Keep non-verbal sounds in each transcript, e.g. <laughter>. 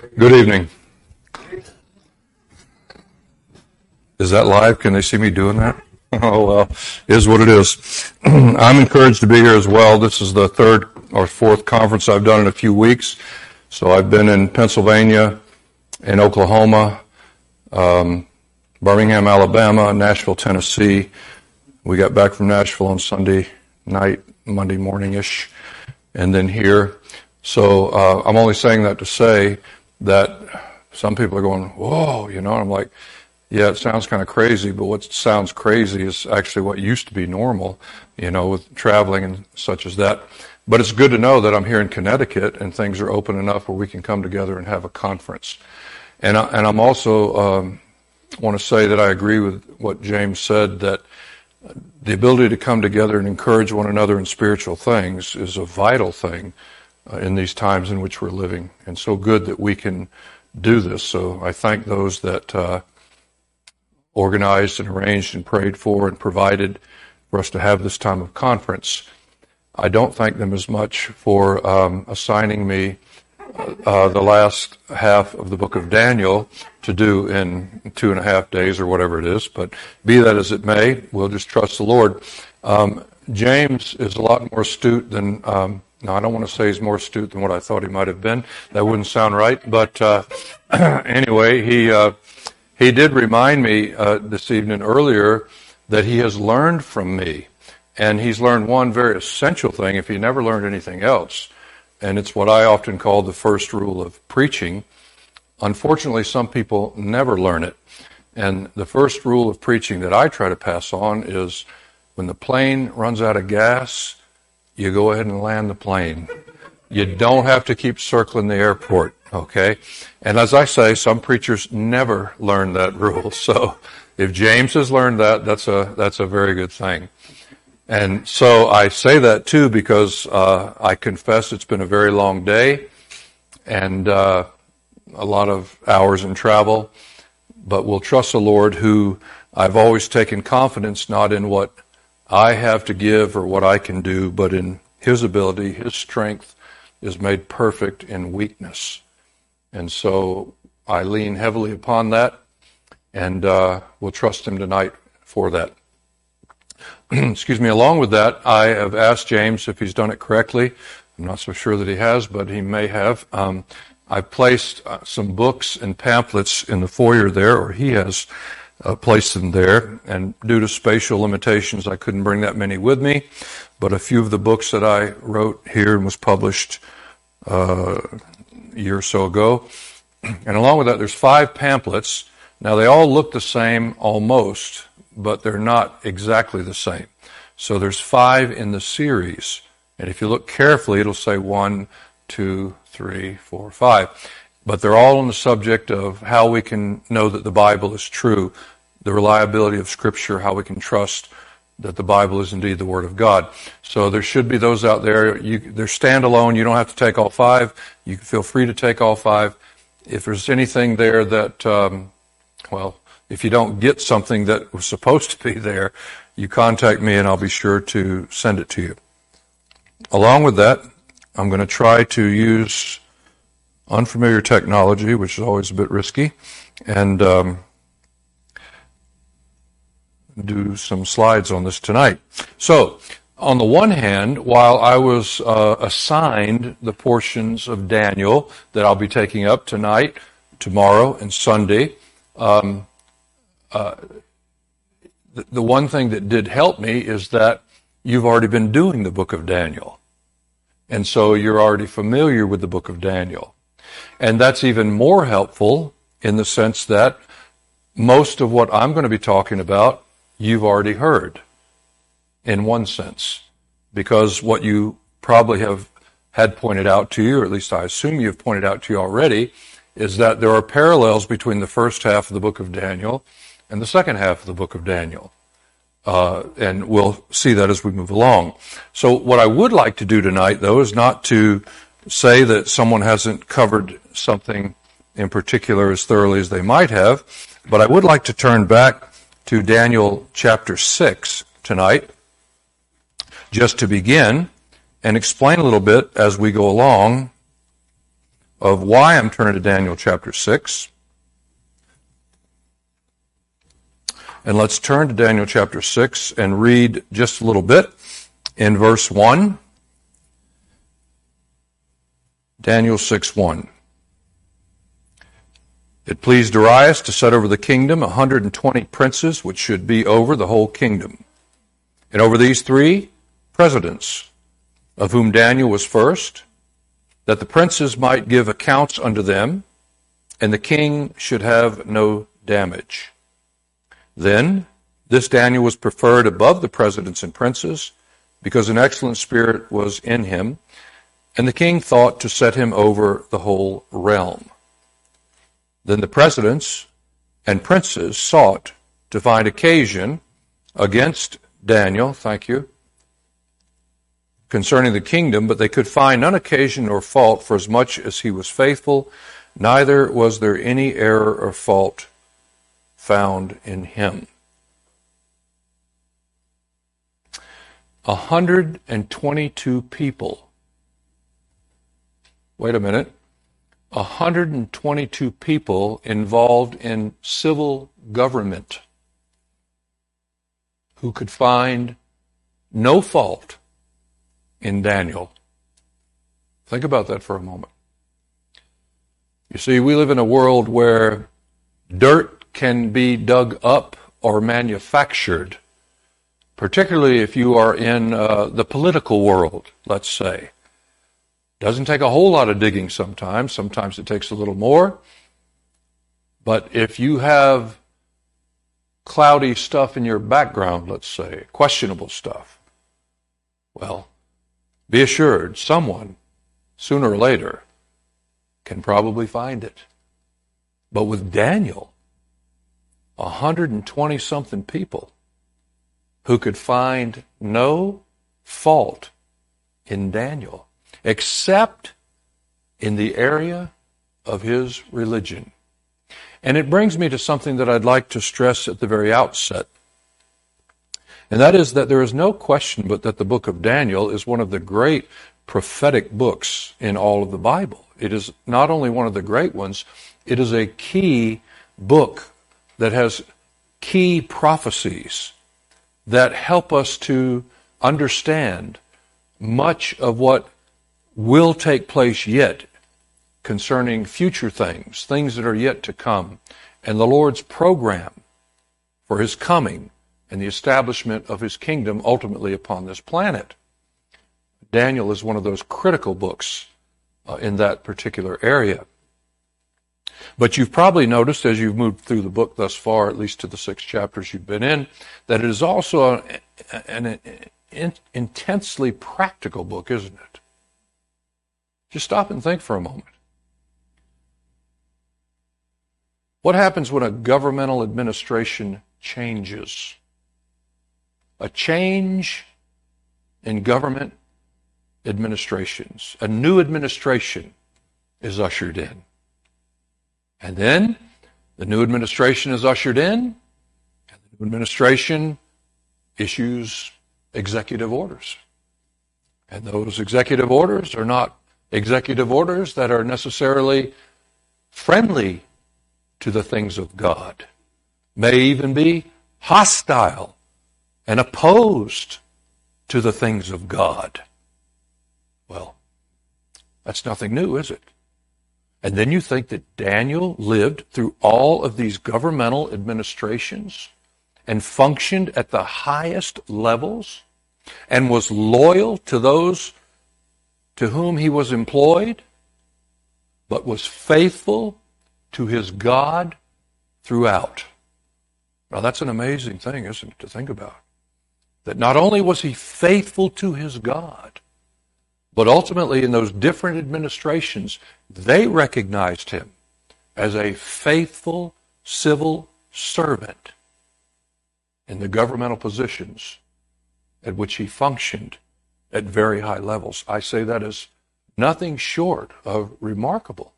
Good evening. Is that live? Can they see me doing that? <laughs> Oh well, is what it is. <clears throat> I'm encouraged to be here as well. This is the third or fourth conference I've done in a few weeks. So I've been in Pennsylvania, in Oklahoma, um, Birmingham, Alabama, Nashville, Tennessee. We got back from Nashville on Sunday night, Monday morning ish, and then here. So uh, I'm only saying that to say that some people are going, whoa, you know, I'm like, yeah, it sounds kind of crazy, but what sounds crazy is actually what used to be normal, you know, with traveling and such as that. But it's good to know that I'm here in Connecticut and things are open enough where we can come together and have a conference. And, I, and I'm also um, want to say that I agree with what James said that the ability to come together and encourage one another in spiritual things is a vital thing uh, in these times in which we're living. And so good that we can do this. So I thank those that uh, organized and arranged and prayed for and provided for us to have this time of conference. I don't thank them as much for um, assigning me uh, the last half of the book of Daniel to do in two and a half days or whatever it is. But be that as it may, we'll just trust the Lord. Um, James is a lot more astute than. Um, now, I don't want to say he's more astute than what I thought he might have been. That wouldn't sound right. But uh, <clears throat> anyway, he uh, he did remind me uh, this evening earlier that he has learned from me. And he's learned one very essential thing if he never learned anything else. And it's what I often call the first rule of preaching. Unfortunately, some people never learn it. And the first rule of preaching that I try to pass on is when the plane runs out of gas, you go ahead and land the plane. You don't have to keep circling the airport. Okay? And as I say, some preachers never learn that rule. <laughs> So if James has learned that, that's a, that's a very good thing. And so I say that too because uh, I confess it's been a very long day and uh, a lot of hours in travel. But we'll trust the Lord who I've always taken confidence not in what I have to give or what I can do, but in His ability, His strength is made perfect in weakness. And so I lean heavily upon that, and uh, we'll trust Him tonight for that. <clears throat> Excuse me. Along with that, I have asked James if he's done it correctly. I'm not so sure that he has, but he may have. Um, I placed uh, some books and pamphlets in the foyer there, or he has uh, placed them there. And due to spatial limitations, I couldn't bring that many with me. But a few of the books that I wrote here and was published uh, year or so ago. <clears throat> And along with that, there's five pamphlets. Now, they all look the same almost, but they're not exactly the same. So there's five in the series. And if you look carefully, it'll say one, two, three, four, five. But they're all on the subject of how we can know that the Bible is true, the reliability of Scripture, how we can trust that the Bible is indeed the Word of God. So there should be those out there. You, they're standalone. You don't have to take all five. You can feel free to take all five. If there's anything there that, um, well, if you don't get something that was supposed to be there, you contact me and I'll be sure to send it to you. Along with that, I'm going to try to use unfamiliar technology, which is always a bit risky, and um, do some slides on this tonight. So, on the one hand, while I was uh, assigned the portions of Daniel that I'll be taking up tonight, tomorrow, and Sunday, um, uh, the, the one thing that did help me is that you've already been doing the book of Daniel. And so you're already familiar with the book of Daniel. And that's even more helpful in the sense that most of what I'm going to be talking about you've already heard in one sense, because what you probably have had pointed out to you, or at least I assume you've pointed out to you already, is that there are parallels between the first half of the book of Daniel and the second half of the book of Daniel. Uh, and we'll see that as we move along. So what I would like to do tonight, though, is not to say that someone hasn't covered something in particular as thoroughly as they might have, but I would like to turn back to Daniel chapter 6 tonight, just to begin and explain a little bit as we go along of why I'm turning to Daniel chapter 6. And let's turn to Daniel chapter 6 and read just a little bit in verse 1. Daniel 6 1. It pleased Darius to set over the kingdom a 120 princes, which should be over the whole kingdom. And over these three presidents, of whom Daniel was first, that the princes might give accounts unto them, and the king should have no damage. Then this Daniel was preferred above the presidents and princes, because an excellent spirit was in him, and the king thought to set him over the whole realm. Then the presidents and princes sought to find occasion against Daniel, thank you, concerning the kingdom, but they could find none occasion or fault for as much as he was faithful, neither was there any error or fault found in him. 122 people. Wait a minute. 122 people involved in civil government who could find no fault in Daniel. Think about that for a moment. You see, we live in a world where dirt can be dug up or manufactured, particularly if you are in uh, the political world, let's say. Doesn't take a whole lot of digging sometimes. Sometimes it takes a little more. But if you have cloudy stuff in your background, let's say, questionable stuff, well, be assured someone, sooner or later, can probably find it. But with Daniel, 120 something people who could find no fault in Daniel except in the area of his religion. And it brings me to something that I'd like to stress at the very outset. And that is that there is no question but that the book of Daniel is one of the great prophetic books in all of the Bible. It is not only one of the great ones, it is a key book that has key prophecies that help us to understand much of what will take place yet concerning future things, things that are yet to come, and the Lord's program for his coming and the establishment of his kingdom ultimately upon this planet. Daniel is one of those critical books uh, in that particular area. But you've probably noticed as you've moved through the book thus far, at least to the six chapters you've been in, that it is also an, an, an intensely practical book, isn't it? Just stop and think for a moment. What happens when a governmental administration changes? A change in government administrations. A new administration is ushered in. And then the new administration is ushered in, and the new administration issues executive orders. And those executive orders are not executive orders that are necessarily friendly to the things of God, may even be hostile and opposed to the things of God. Well, that's nothing new, is it? And then you think that Daniel lived through all of these governmental administrations and functioned at the highest levels and was loyal to those to whom he was employed, but was faithful to his God throughout. Now, that's an amazing thing, isn't it, to think about? That not only was he faithful to his God, but ultimately in those different administrations, they recognized him as a faithful civil servant in the governmental positions at which he functioned at very high levels. I say that as nothing short of remarkable.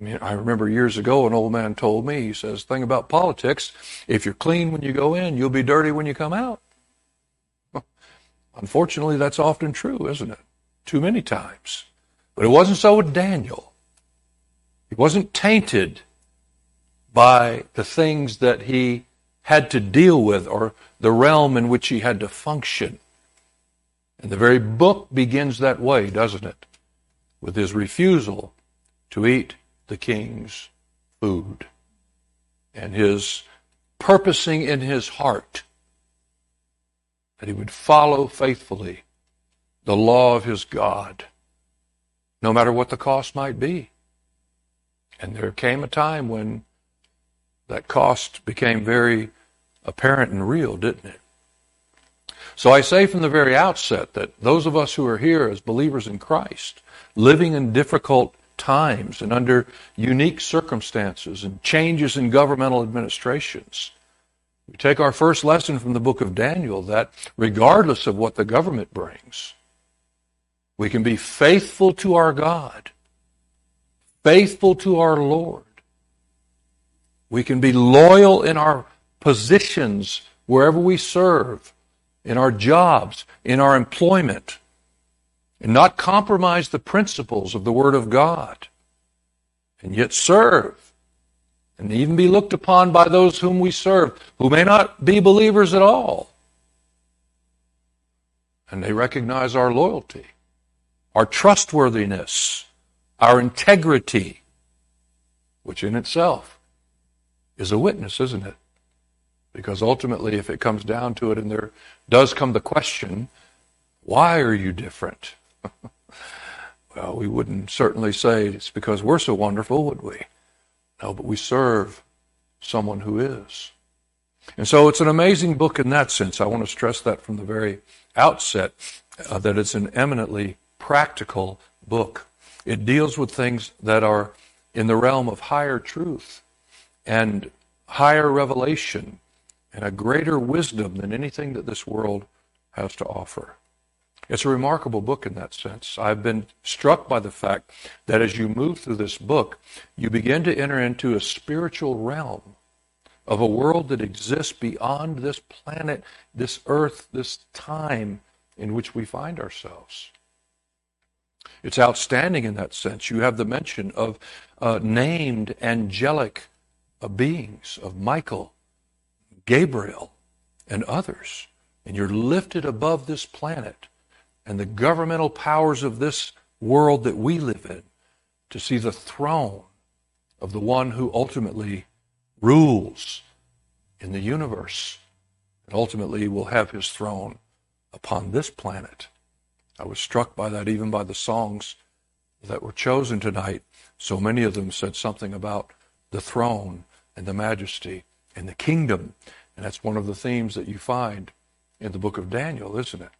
I mean, I remember years ago an old man told me, he says, thing about politics, if you're clean when you go in, you'll be dirty when you come out. <laughs> Unfortunately, that's often true, isn't it? Too many times. But it wasn't so with Daniel. He wasn't tainted by the things that he had to deal with or the realm in which he had to function. And the very book begins that way, doesn't it? With his refusal to eat the king's food and his purposing in his heart that he would follow faithfully the law of his God, no matter what the cost might be. And there came a time when that cost became very apparent and real, didn't it? So I say from the very outset that those of us who are here as believers in Christ, living in difficult times and under unique circumstances and changes in governmental administrations, we take our first lesson from the book of Daniel that regardless of what the government brings, we can be faithful to our God, faithful to our Lord. We can be loyal in our positions wherever we serve, in our jobs, in our employment, and not compromise the principles of the Word of God, and yet serve, and even be looked upon by those whom we serve, who may not be believers at all. And they recognize our loyalty, our trustworthiness, our integrity, which in itself is a witness, isn't it? Because ultimately, if it comes down to it, and there does come the question, why are you different? <laughs> well, we wouldn't certainly say it's because we're so wonderful, would we? No, but we serve someone who is. And so it's an amazing book in that sense. I want to stress that from the very outset uh, that it's an eminently practical book. It deals with things that are in the realm of higher truth and higher revelation and a greater wisdom than anything that this world has to offer. It's a remarkable book in that sense. I've been struck by the fact that as you move through this book, you begin to enter into a spiritual realm of a world that exists beyond this planet, this earth, this time in which we find ourselves. It's outstanding in that sense. You have the mention of uh, named angelic uh, beings, of Michael, Gabriel, and others. And you're lifted above this planet and the governmental powers of this world that we live in to see the throne of the one who ultimately rules in the universe and ultimately will have his throne upon this planet. I was struck by that even by the songs that were chosen tonight. So many of them said something about the throne and the majesty and the kingdom. And that's one of the themes that you find in the book of Daniel, isn't it?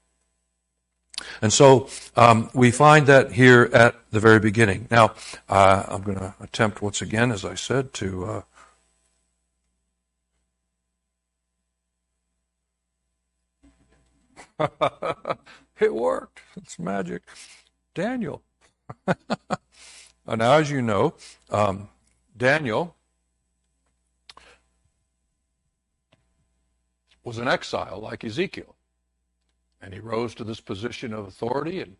And so um, we find that here at the very beginning. Now, uh, I'm going to attempt once again, as I said, to. Uh... <laughs> it worked. It's magic. Daniel. <laughs> now, as you know, um, Daniel was an exile like Ezekiel. And he rose to this position of authority in,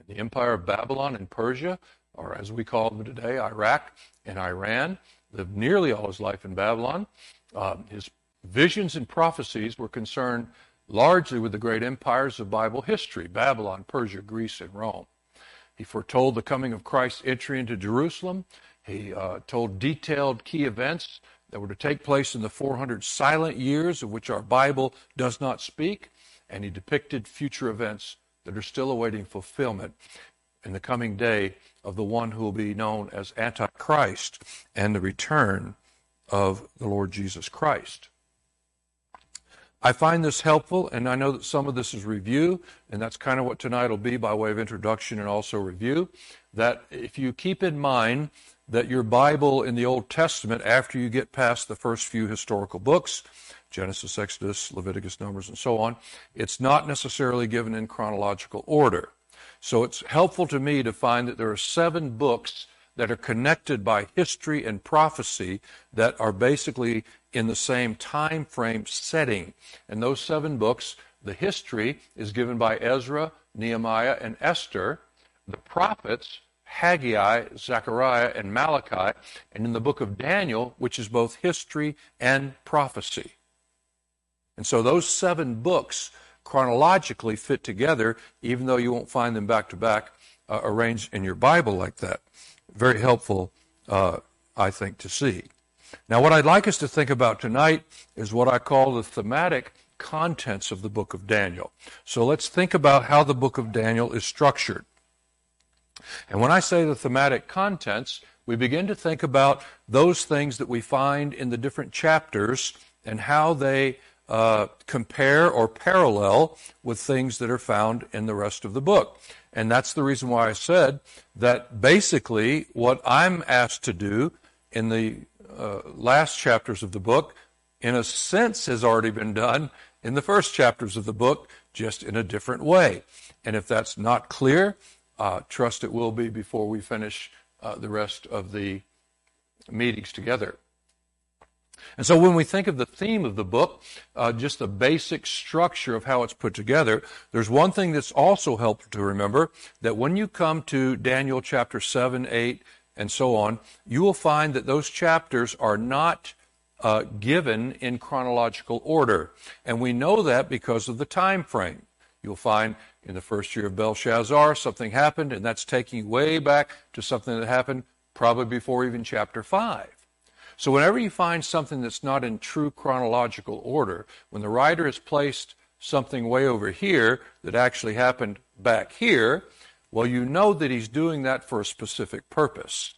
in the empire of Babylon and Persia, or as we call them today, Iraq and Iran. Lived nearly all his life in Babylon. Um, his visions and prophecies were concerned largely with the great empires of Bible history Babylon, Persia, Greece, and Rome. He foretold the coming of Christ's entry into Jerusalem. He uh, told detailed key events that were to take place in the 400 silent years of which our Bible does not speak and he depicted future events that are still awaiting fulfillment in the coming day of the one who will be known as Antichrist and the return of the Lord Jesus Christ. I find this helpful, and I know that some of this is review, and that's kind of what tonight will be by way of introduction and also review. That if you keep in mind that your Bible in the Old Testament, after you get past the first few historical books, Genesis, Exodus, Leviticus, Numbers, and so on. It's not necessarily given in chronological order. So it's helpful to me to find that there are seven books that are connected by history and prophecy that are basically in the same time frame setting. And those seven books, the history is given by Ezra, Nehemiah, and Esther. The prophets Haggai, Zechariah, and Malachi, and in the book of Daniel, which is both history and prophecy. And so those seven books chronologically fit together, even though you won't find them back to back arranged in your Bible like that. Very helpful, uh, I think, to see. Now, what I'd like us to think about tonight is what I call the thematic contents of the book of Daniel. So let's think about how the book of Daniel is structured. And when I say the thematic contents, we begin to think about those things that we find in the different chapters and how they uh, compare or parallel with things that are found in the rest of the book. And that's the reason why I said that basically what I'm asked to do in the uh, last chapters of the book, in a sense, has already been done in the first chapters of the book, just in a different way. And if that's not clear, trust it will be before we finish uh, the rest of the meetings together. And so when we think of the theme of the book, uh, just the basic structure of how it's put together, there's one thing that's also helpful to remember that when you come to Daniel chapter 7, 8, and so on, you will find that those chapters are not uh, given in chronological order. And we know that because of the time frame. You'll find in the first year of Belshazzar, something happened, and that's taking way back to something that happened probably before even chapter 5. So whenever you find something that's not in true chronological order, when the writer has placed something way over here that actually happened back here, well, you know that he's doing that for a specific purpose.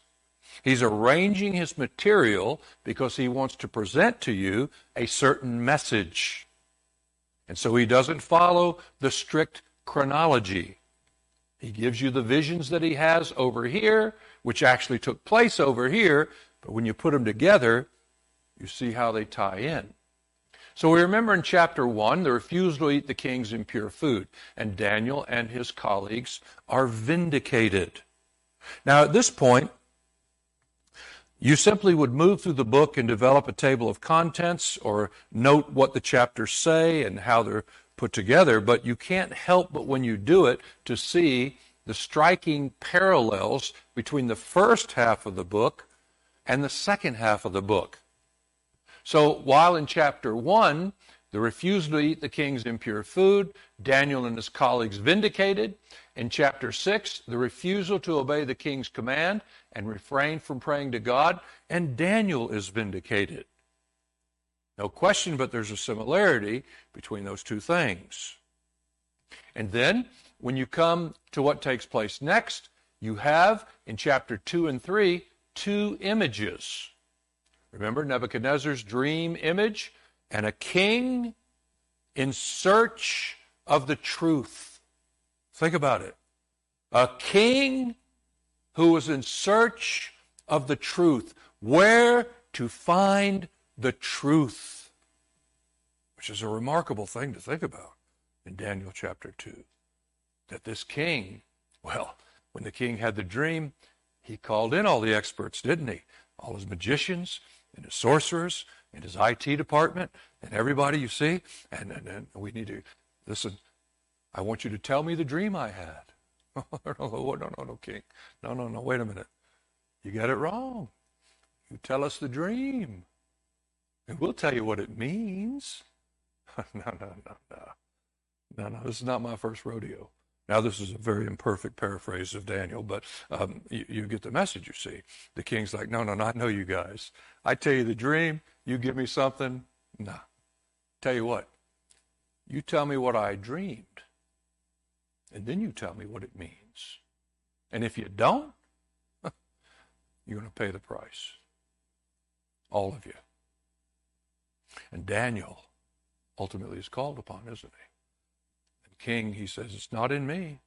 He's arranging his material because he wants to present to you a certain message. And so he doesn't follow the strict chronology. He gives you the visions that he has over here, which actually took place over here, but when you put them together, you see how they tie in. So we remember in chapter 1 the refusal to eat the king's impure food, and Daniel and his colleagues are vindicated. Now at this point, you simply would move through the book and develop a table of contents or note what the chapters say and how they're put together, but you can't help but when you do it to see the striking parallels between the first half of the book and the second half of the book. So while in chapter 1, the refusal to eat the king's impure food, Daniel and his colleagues vindicated. In chapter 6, the refusal to obey the king's command and refrain from praying to God, and Daniel is vindicated. No question, but there's a similarity between those two things. And then, when you come to what takes place next, you have in chapter 2 and 3 two images. Remember Nebuchadnezzar's dream image? And a king in search of the truth. Think about it. A king who was in search of the truth. Where to find the truth. Which is a remarkable thing to think about in Daniel chapter 2. That this king, well, when the king had the dream, he called in all the experts, didn't he? All his magicians and his sorcerers and his IT department and everybody you see. And, and, and we need to listen. I want you to tell me the dream I had. <laughs> no, no, no, no, king. No, no, no. Wait a minute. You got it wrong. You tell us the dream, and we'll tell you what it means. <laughs> no, no, no, no. No, no, this is not my first rodeo. Now, this is a very imperfect paraphrase of Daniel, but um, you, you, get the message, you see. The king's like, no, no, no, I know you guys. I tell you the dream, you give me something. Nah. Tell you what, you tell me what I dreamed, and then you tell me what it means. And if you don't, <laughs> you're going to pay the price. All of you. And Daniel ultimately is called upon, isn't he? And King, he says, It's not in me.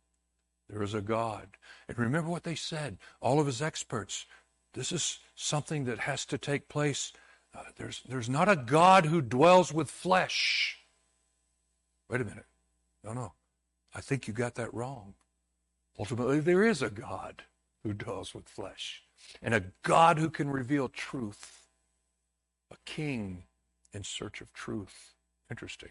There is a God. And remember what they said, all of his experts. This is something that has to take place. Uh, there's, there's not a God who dwells with flesh. Wait a minute. No, no. I think you got that wrong. Ultimately, there is a God who dwells with flesh, and a God who can reveal truth, a king in search of truth. Interesting.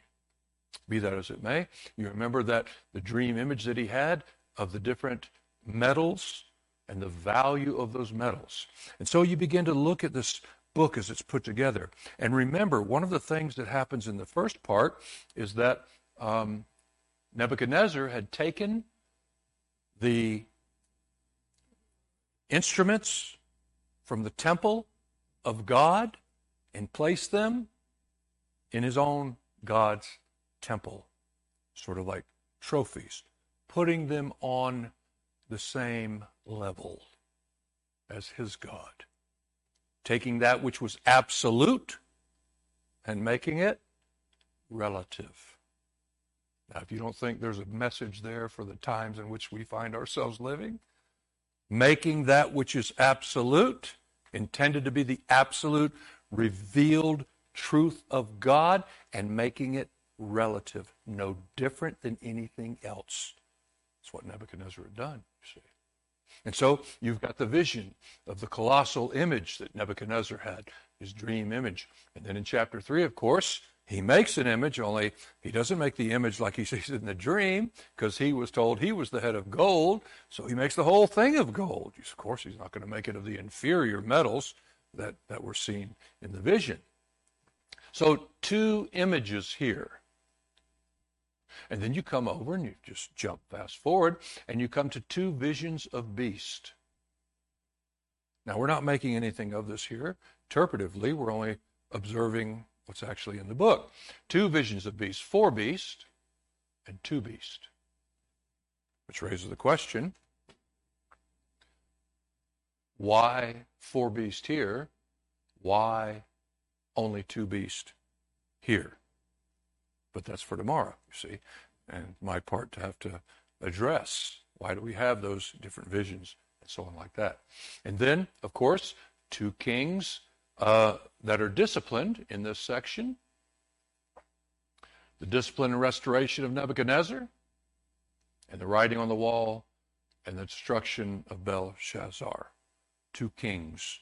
Be that as it may, you remember that the dream image that he had of the different metals and the value of those metals. And so you begin to look at this book as it's put together. And remember, one of the things that happens in the first part is that um, Nebuchadnezzar had taken the instruments from the temple of God and placed them in his own God's temple, sort of like trophies, putting them on the same level as his God. Taking that which was absolute and making it relative. Now, if you don't think there's a message there for the times in which we find ourselves living, making that which is absolute, intended to be the absolute revealed truth of God, and making it relative, no different than anything else. That's what Nebuchadnezzar had done, you see. And so you've got the vision of the colossal image that Nebuchadnezzar had, his dream image. And then in chapter 3, of course, he makes an image, only he doesn't make the image like he <laughs> sees it in the dream, because he was told he was the head of gold, so he makes the whole thing of gold. Of course, he's not going to make it of the inferior metals that, that were seen in the vision. So, two images here. And then you come over and you just jump fast forward and you come to two visions of beast. Now, we're not making anything of this here. Interpretively, we're only observing what's actually in the book. Two visions of beasts, four beast, and two beast. Which raises the question why four beast here? Why only two beast here? But that's for tomorrow, you see, and my part to have to address why do we have those different visions and so on like that. And then, of course, two kings uh, that are disciplined in this section the discipline and restoration of Nebuchadnezzar, and the writing on the wall, and the destruction of Belshazzar. Two kings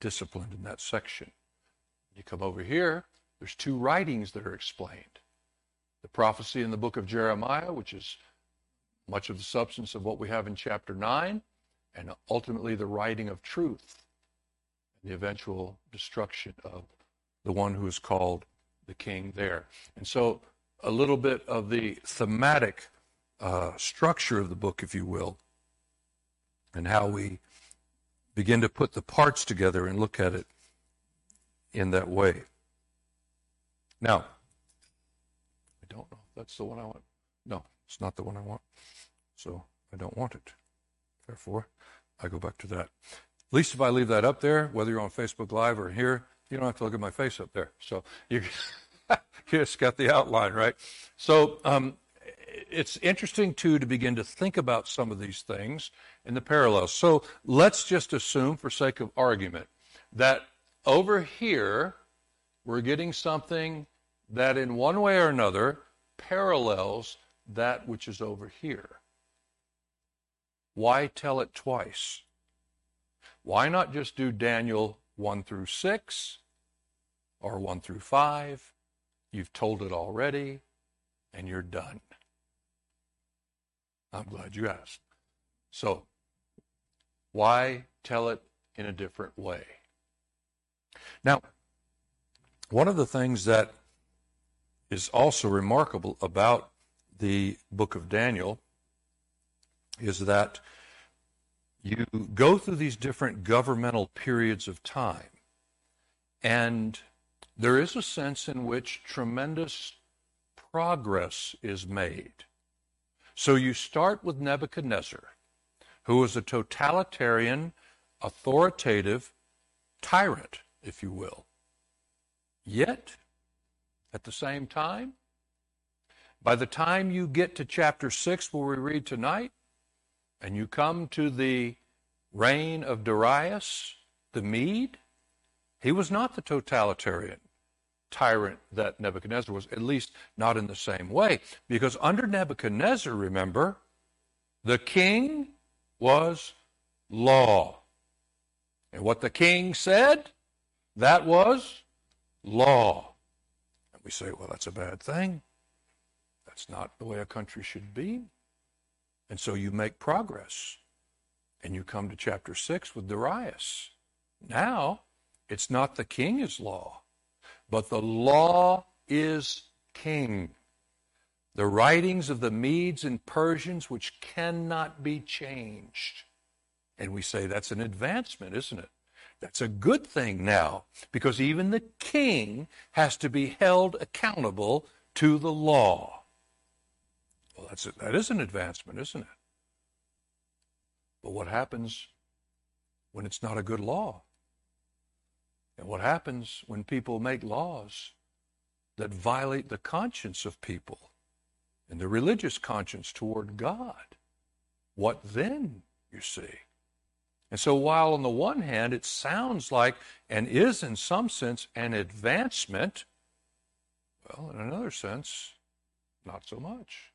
disciplined in that section. You come over here, there's two writings that are explained. The prophecy in the book of Jeremiah, which is much of the substance of what we have in chapter 9, and ultimately the writing of truth the eventual destruction of the one who is called the king there. And so, a little bit of the thematic uh, structure of the book, if you will, and how we begin to put the parts together and look at it in that way. Now, I don't know if that's the one I want. No, it's not the one I want. So I don't want it. Therefore, I go back to that. At least if I leave that up there, whether you're on Facebook Live or here, you don't have to look at my face up there. So <laughs> you, just got the outline, right? So um, it's interesting, too, to begin to think about some of these things in the parallels. So let's just assume, for sake of argument, that over here, we're getting something that in one way or another parallels that which is over here. Why tell it twice? Why not just do Daniel 1 through 6 or 1 through 5? You've told it already, and you're done. I'm glad you asked. So, why tell it in a different way? Now, one of the things that is also remarkable about the book of Daniel is that you go through these different governmental periods of time, and there is a sense in which tremendous progress is made. So you start with Nebuchadnezzar, who was a totalitarian, authoritative tyrant, if you will. Yet, at the same time, by the time you get to chapter 6, where we read tonight, and you come to the reign of Darius the Mede, he was not the totalitarian tyrant that Nebuchadnezzar was, at least not in the same way. Because under Nebuchadnezzar, remember, the king was law. And what the king said, that was law. And we say, well, that's a bad thing. That's not the way a country should be. And so you make progress. And you come to chapter 6 with Darius. Now, it's not the king is law, but the law is king. The writings of the Medes and Persians, which cannot be changed. And we say that's an advancement, isn't it? That's a good thing now, because even the king has to be held accountable to the law. Well, that's a, that is an advancement, isn't it? But what happens when it's not a good law? And what happens when people make laws that violate the conscience of people and the religious conscience toward God? What then, you see? And so, while on the one hand it sounds like and is in some sense an advancement, well, in another sense, not so much.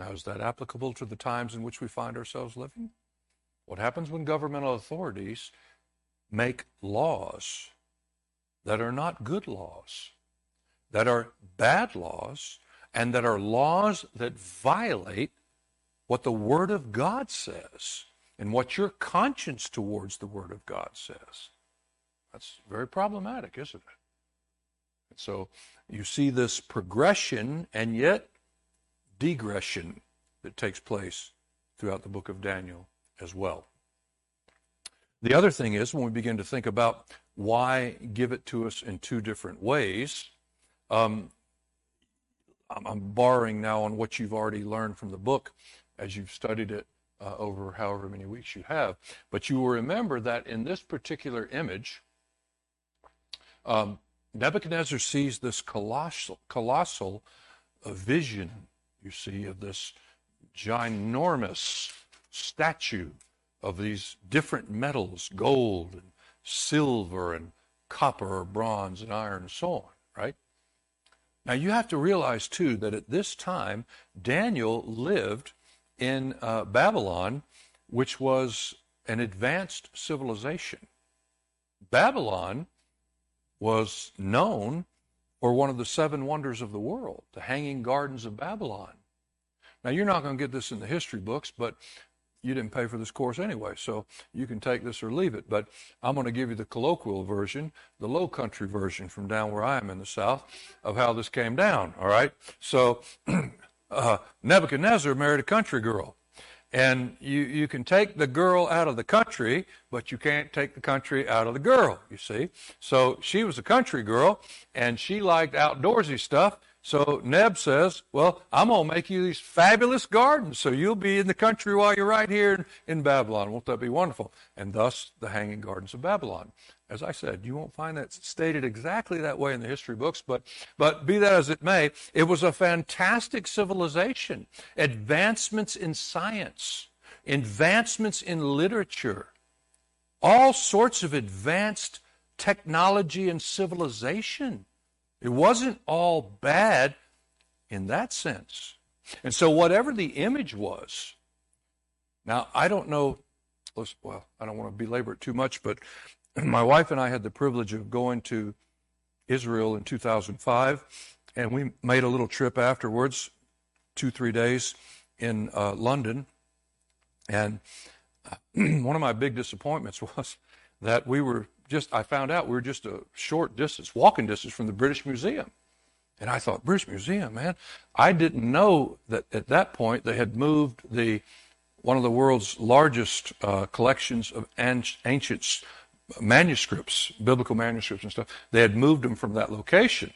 Now, is that applicable to the times in which we find ourselves living? What happens when governmental authorities make laws that are not good laws, that are bad laws, and that are laws that violate what the Word of God says? and what your conscience towards the Word of God says. That's very problematic, isn't it? And so you see this progression and yet degression that takes place throughout the book of Daniel as well. The other thing is when we begin to think about why give it to us in two different ways, um, I'm borrowing now on what you've already learned from the book as you've studied it uh, over however many weeks you have. But you will remember that in this particular image, um, Nebuchadnezzar sees this colossal, colossal uh, vision, you see, of this ginormous statue of these different metals, gold and silver and copper or bronze and iron and so on, right? Now you have to realize too that at this time, Daniel lived in uh, Babylon, which was an advanced civilization. Babylon was known for one of the seven wonders of the world, the Hanging Gardens of Babylon. Now, you're not going to get this in the history books, but you didn't pay for this course anyway, so you can take this or leave it. But I'm going to give you the colloquial version, the low country version from down where I am in the south, of how this came down. All right? So <clears throat> uh, Nebuchadnezzar married a country girl. And you, you can take the girl out of the country, but you can't take the country out of the girl, you see. So she was a country girl, and she liked outdoorsy stuff, so Neb says, Well, I'm going to make you these fabulous gardens so you'll be in the country while you're right here in, in, Babylon. Won't that be wonderful? And thus the Hanging Gardens of Babylon. As I said, you won't find that stated exactly that way in the history books, but, but be that as it may, it was a fantastic civilization. Advancements in science, advancements in literature, all sorts of advanced technology and civilization. It wasn't all bad in that sense. And so, whatever the image was, now I don't know, well, I don't want to belabor it too much, but <clears throat> my wife and I had the privilege of going to Israel in 2005, and we made a little trip afterwards, two, three days in uh, London. And <clears throat> one of my big disappointments <laughs> was that we were just, I found out we were just a short distance, walking distance from the British Museum. And I thought, British Museum, man. I didn't know that at that point they had moved the one of the world's largest uh, collections of ancient manuscripts, biblical manuscripts and stuff. They had moved them from that location.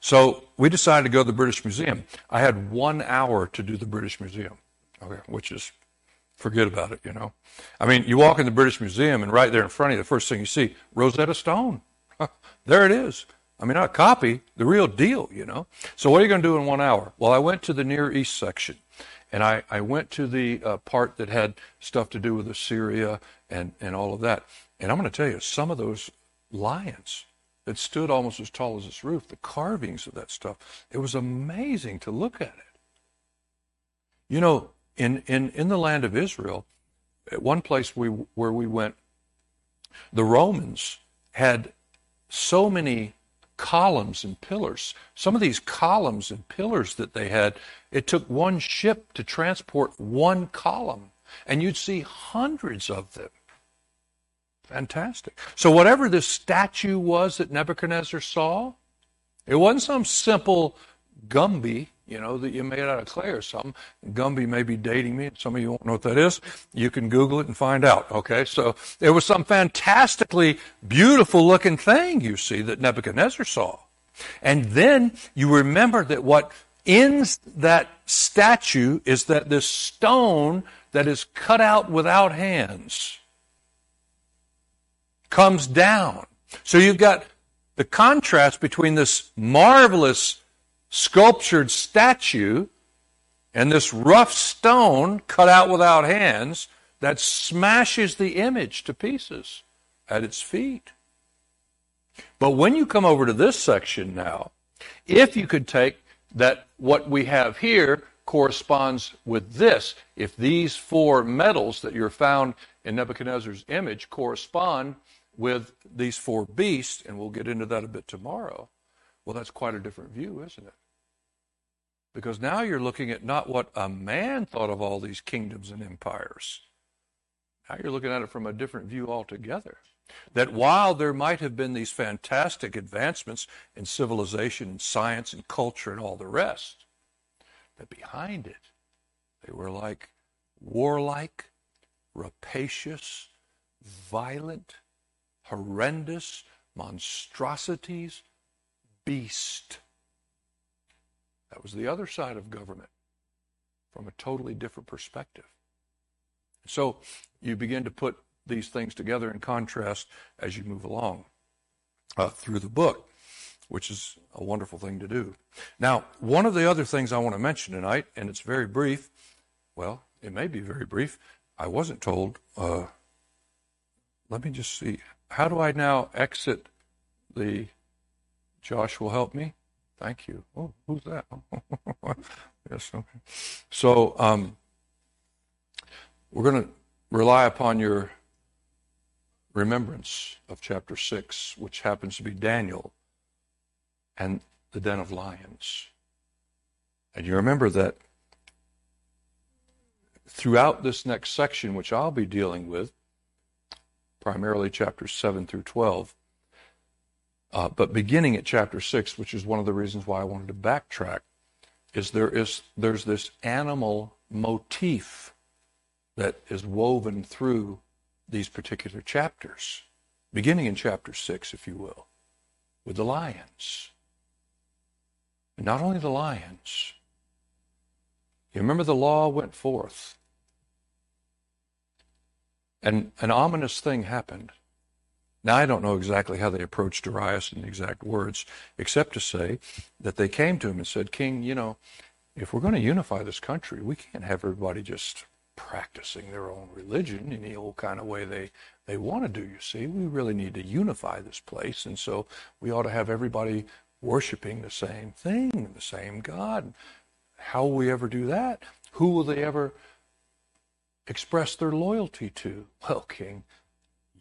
So we decided to go to the British Museum. I had one hour to do the British Museum, okay, which is forget about it, you know. I mean, you walk in the British Museum and right there in front of you, the first thing you see, Rosetta Stone. there it is. I mean, not a copy, the real deal, you know. So what are you going to do in one hour? Well, I went to the Near East section. And I, I went to the uh, part that had stuff to do with Assyria and, and all of that. And I'm going to tell you, some of those lions that stood almost as tall as this roof, the carvings of that stuff, it was amazing to look at it. You know, in, in, in the land of Israel, at one place we, where we went, the Romans had so many columns and pillars. Some of these columns and pillars that they had, it took one ship to transport one column. and you'd see hundreds of them. Fantastic. So, whatever this statue was that Nebuchadnezzar saw, it wasn't some simple Gumby, you know, that you made out of clay or something. Gumby may be dating me. Some of you won't know what that is. You can Google it and find out. Okay, so it was some fantastically beautiful looking thing you see that Nebuchadnezzar saw. And then you remember that what ends that statue is that this stone that is cut out without hands comes down. So you've got the contrast between this marvelous sculptured statue and this rough stone cut out without hands that smashes the image to pieces at its feet. But when you come over to this section now, if you could take that what we have here corresponds with this, if these four metals that you're found in Nebuchadnezzar's image correspond with these four beasts, and we'll get into that a bit tomorrow, well, that's quite a different view, isn't it? Because now you're looking at not what a man thought of all these kingdoms and empires. Now you're looking at it from a different view altogether. That while there might have been these fantastic advancements in civilization and science and culture and all the rest, that behind it, they were like warlike, rapacious, violent, horrendous monstrosities, beast. That was the other side of government from a totally different perspective. So you begin to put these things together in contrast as you move along uh, through the book, which is a wonderful thing to do. Now, one of the other things I want to mention tonight, and it's very brief, well, it may be very brief. I wasn't told. Uh, let me just see. How do I now exit the. Josh will help me? Thank you. Oh, who's that? <laughs> yes, okay. So, um, we're going to rely upon your remembrance of chapter 6, which happens to be Daniel and the den of lions. And you remember that throughout this next section, which I'll be dealing with, primarily chapters 7 through 12, uh, but beginning at chapter 6, which is one of the reasons why I wanted to backtrack, is there is there's this animal motif that is woven through these particular chapters, beginning in chapter 6, if you will, with the lions. And not only the lions, you remember the law went forth, and an ominous thing happened. Now, I don't know exactly how they approached Darius in exact words, except to say that they came to him and said, King, you know, if we're going to unify this country, we can't have everybody just practicing their own religion in the old kind of way they, they want to do, you see. We really need to unify this place. And so we ought to have everybody worshiping the same thing, the same God. How will we ever do that? Who will they ever express their loyalty to? <laughs> Well, King,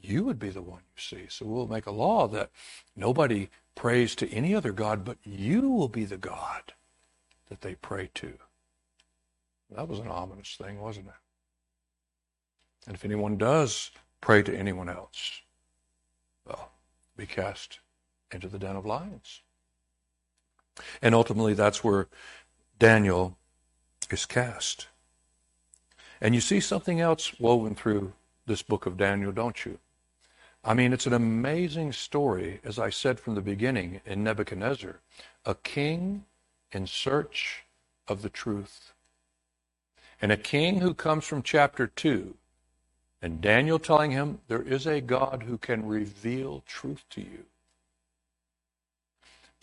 you would be the one, you see. So we'll make a law that nobody prays to any other God, but you will be the God that they pray to. That was an ominous thing, wasn't it? And if anyone does pray to anyone else, well, be cast into the den of lions. And ultimately, that's where Daniel is cast. And you see something else woven through this book of Daniel, don't you? I mean, it's an amazing story, as I said from the beginning in Nebuchadnezzar, a king in search of the truth. And a king who comes from chapter 2 and Daniel telling him, There is a God who can reveal truth to you.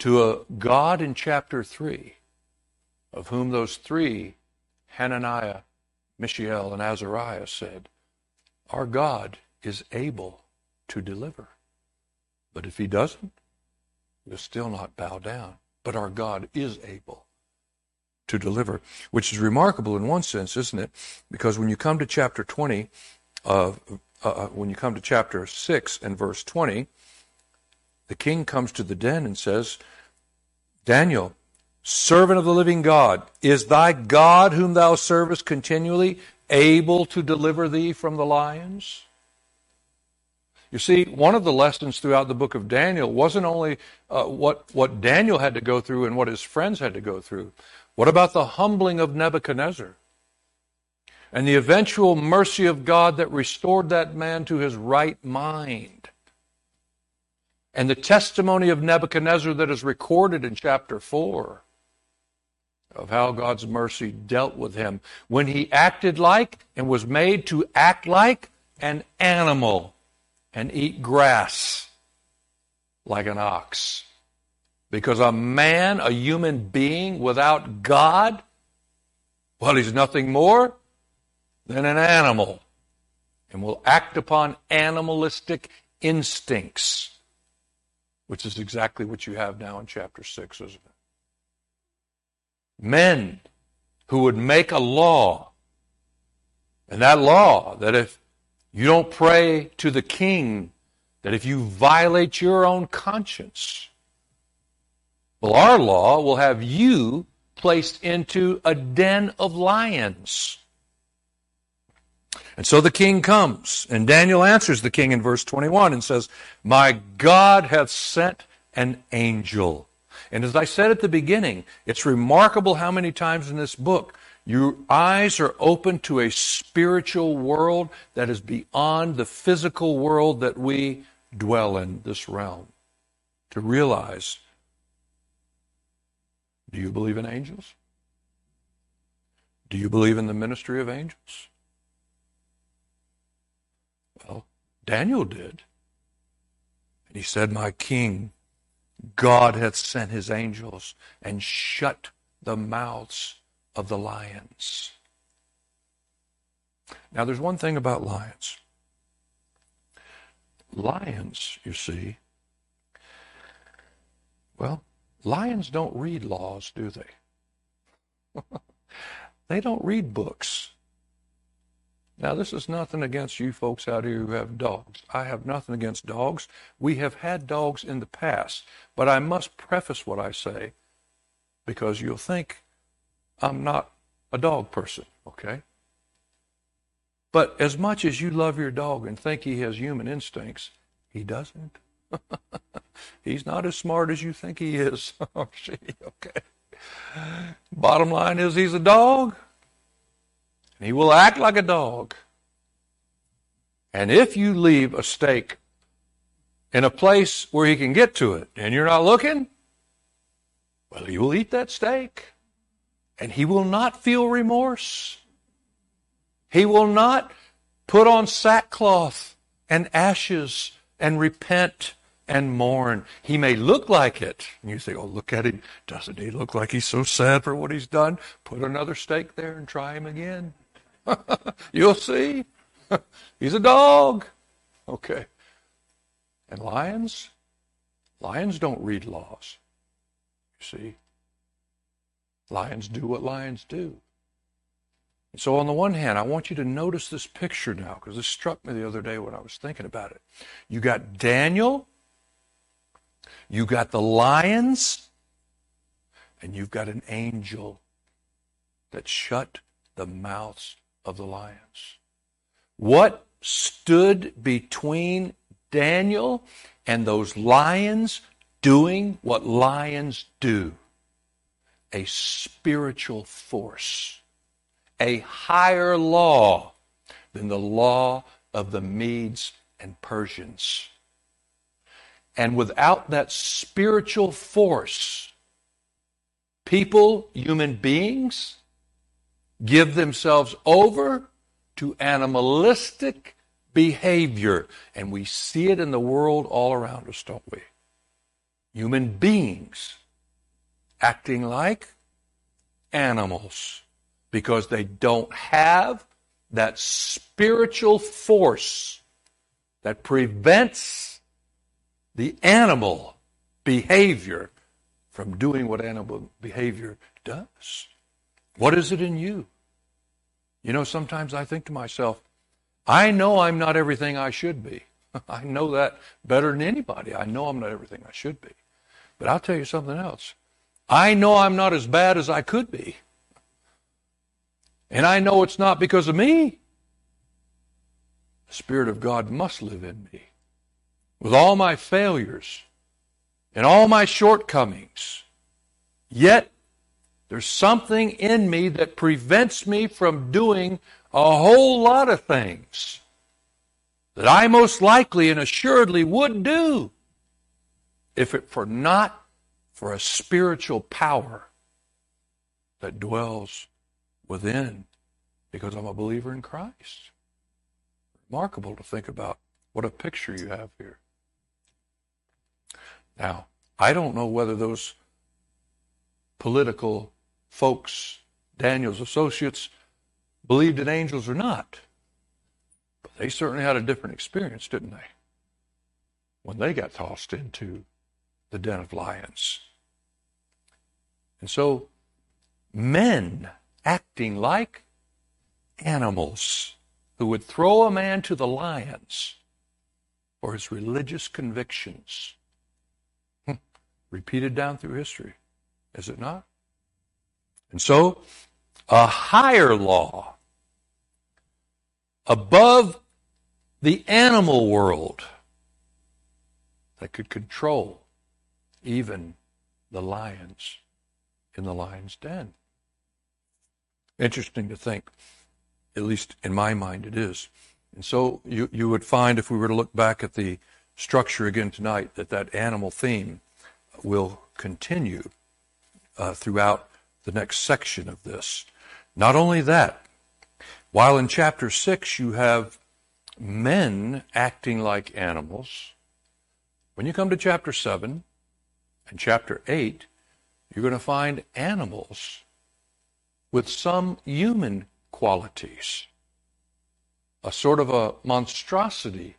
To a God in chapter 3, of whom those three, Hananiah, Mishael, and Azariah, said, Our God is able to deliver. But if he doesn't, we'll still not bow down. But our God is able to deliver, which is remarkable in one sense, isn't it? Because when you come to chapter 20, uh, uh, when you come to chapter 6 and verse 20, the king comes to the den and says, Daniel, servant of the living God, is thy God whom thou servest continually able to deliver thee from the lions? You see, one of the lessons throughout the book of Daniel wasn't only uh, what, what Daniel had to go through and what his friends had to go through. What about the humbling of Nebuchadnezzar? And the eventual mercy of God that restored that man to his right mind. And the testimony of Nebuchadnezzar that is recorded in chapter 4 of how God's mercy dealt with him when he acted like and was made to act like an animal and eat grass like an ox. Because a man, a human being without God, well, he's nothing more than an animal and will act upon animalistic instincts, which is exactly what you have now in chapter 6, isn't it? Men who would make a law, and that law that if you don't pray to the king that if you violate your own conscience, well, our law will have you placed into a den of lions. And so the king comes, and Daniel answers the king in verse 21 and says, My God hath sent an angel. And as I said at the beginning, it's remarkable how many times in this book your eyes are open to a spiritual world that is beyond the physical world that we dwell in, this realm. To realize do you believe in angels? Do you believe in the ministry of angels? Well, Daniel did. And he said, My king, God hath sent his angels and shut the mouths of the lions. Now, there's one thing about lions. Lions, you see, well, lions don't read laws, do they? <laughs> they don't read books. Now, this is nothing against you folks out here who have dogs. I have nothing against dogs. We have had dogs in the past. But I must preface what I say because you'll think I'm not a dog person, okay? But as much as you love your dog and think he has human instincts, he doesn't. <laughs> He's not as smart as you think he is. Oh, <laughs> okay. Bottom line is he's a dog. And he will act like a dog. And if you leave a steak in a place where he can get to it and you're not looking, well, he will eat that steak and he will not feel remorse. He will not put on sackcloth and ashes and repent and mourn. He may look like it. And you say, oh, look at him. Doesn't he look like he's so sad for what he's done? Put another steak there and try him again. <laughs> You'll see. <laughs> he's a dog. Okay. And lions? Lions don't read laws. You see? Lions do what lions do. And So, on the one hand, I want you to notice this picture now because this struck me the other day when I was thinking about it. You got Daniel, you got the lions, and you've got an angel that shut the mouths of the lions. What stood between Daniel and those lions doing what lions do? a spiritual force, a higher law than the law of the Medes and Persians. And without that spiritual force, people, human beings, give themselves over to animalistic behavior. And we see it in the world all around us, don't we? Human beings acting like animals because they don't have that spiritual force that prevents the animal behavior from doing what animal behavior does. What is it in you? You know, sometimes I think to myself, I know I'm not everything I should be. <laughs> I know that better than anybody. I know I'm not everything I should be. But I'll tell you something else. I know I'm not as bad as I could be. And I know it's not because of me. The Spirit of God must live in me. With all my failures and all my shortcomings, yet there's something in me that prevents me from doing a whole lot of things that I most likely and assuredly would do if it were not for a spiritual power that dwells within because I'm a believer in Christ. Remarkable to think about what a picture you have here. Now, I don't know whether those political folks, Daniel's associates, believed in angels or not. But they certainly had a different experience, didn't they? When they got tossed into the den of lions. And so, men acting like animals who would throw a man to the lions for his religious convictions. Hmm. Repeated down through history, is it not? And so, a higher law above the animal world that could control even the lions in the lion's den. Interesting to think, at least in my mind it is. And so you, you would find if we were to look back at the structure again tonight that that animal theme will continue uh, throughout the next section of this. Not only that, while in chapter 6 you have men acting like animals, when you come to chapter 7 and chapter 8, you're going to find animals with some human qualities. A sort of a monstrosity,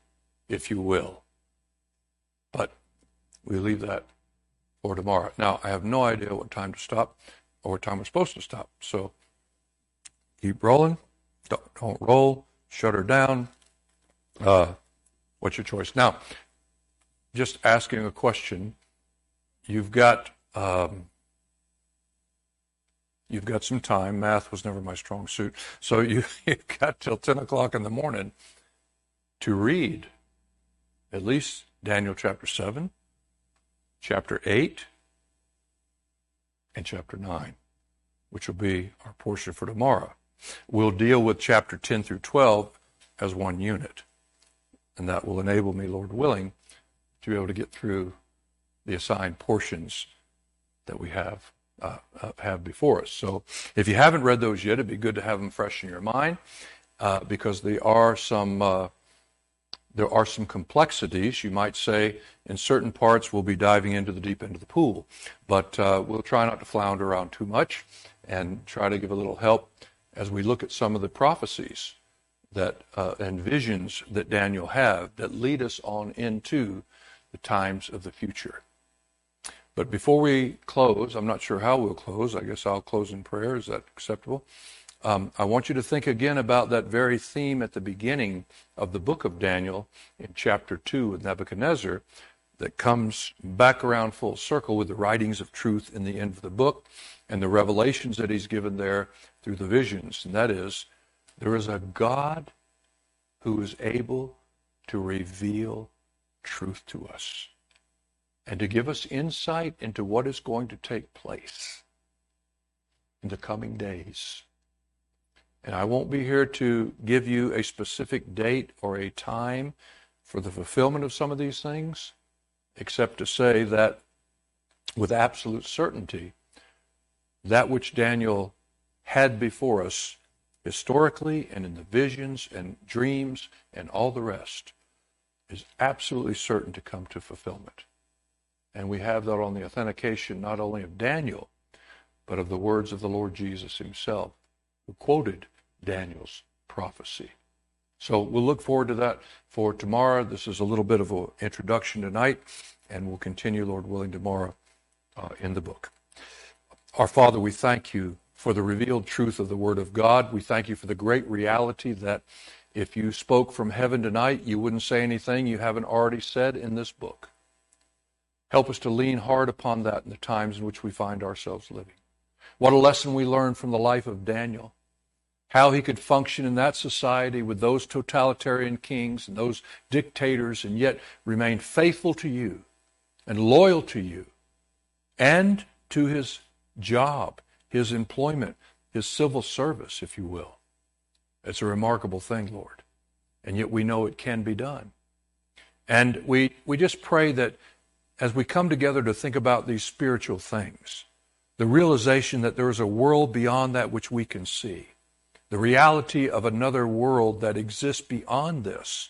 if you will. But we leave that for tomorrow. Now, I have no idea what time to stop what time we're supposed to stop. So keep rolling. Don't, don't roll. Shut her down. Uh, what's your choice? Now, just asking a question. You've got um, you've got some time. Math was never my strong suit, so <laughs> you, you've got till ten o'clock in the morning to read at least Daniel chapter seven, chapter eight, and chapter 9, which will be our portion for tomorrow. We'll deal with chapter 10 through 12 as one unit. And that will enable me, Lord willing, to be able to get through the assigned portions that we have uh, uh, have before us. So if you haven't read those yet, it'd be good to have them fresh in your mind uh, because there are some uh, there are some complexities. You might say in certain parts we'll be diving into the deep end of the pool, but uh, we'll try not to flounder around too much and try to give a little help as we look at some of the prophecies that uh, and visions that Daniel have that lead us on into the times of the future. But before we close, I'm not sure how we'll close. I guess I'll close in prayer. Is that acceptable? Um, I want you to think again about that very theme at the beginning of the book of Daniel in chapter 2 with Nebuchadnezzar that comes back around full circle with the writings of truth in the end of the book and the revelations that he's given there through the visions. And that is, there is a God who is able to reveal truth to us and to give us insight into what is going to take place in the coming days. And I won't be here to give you a specific date or a time for the fulfillment of some of these things, except to say that with absolute certainty, that which Daniel had before us historically and in the visions and dreams and all the rest is absolutely certain to come to fulfillment. And we have that on the authentication not only of Daniel, but of the words of the Lord Jesus himself, who quoted Daniel's prophecy. So we'll look forward to that for tomorrow. This is a little bit of an introduction tonight, and we'll continue, Lord willing, tomorrow uh, in the book. Our Father, we thank you for the revealed truth of the Word of God. We thank you for the great reality that if you spoke from heaven tonight, you wouldn't say anything you haven't already said in this book. Help us to lean hard upon that in the times in which we find ourselves living. What a lesson we learn from the life of Daniel how he could function in that society with those totalitarian kings and those dictators and yet remain faithful to you and loyal to you and to his job, his employment, his civil service, if you will. It's a remarkable thing, Lord. And yet we know it can be done. And we, we just pray that as we come together to think about these spiritual things, the realization that there is a world beyond that which we can see, the reality of another world that exists beyond this,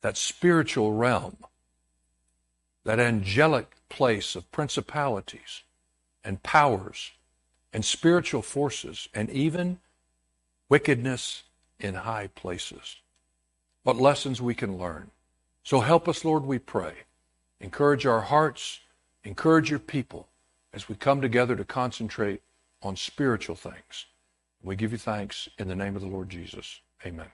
that spiritual realm, that angelic place of principalities and powers and spiritual forces and even wickedness in high places. What lessons we can learn. So help us, Lord, we pray. Encourage our hearts, encourage your people as we come together to concentrate on spiritual things. We give you thanks in the name of the Lord Jesus. Amen.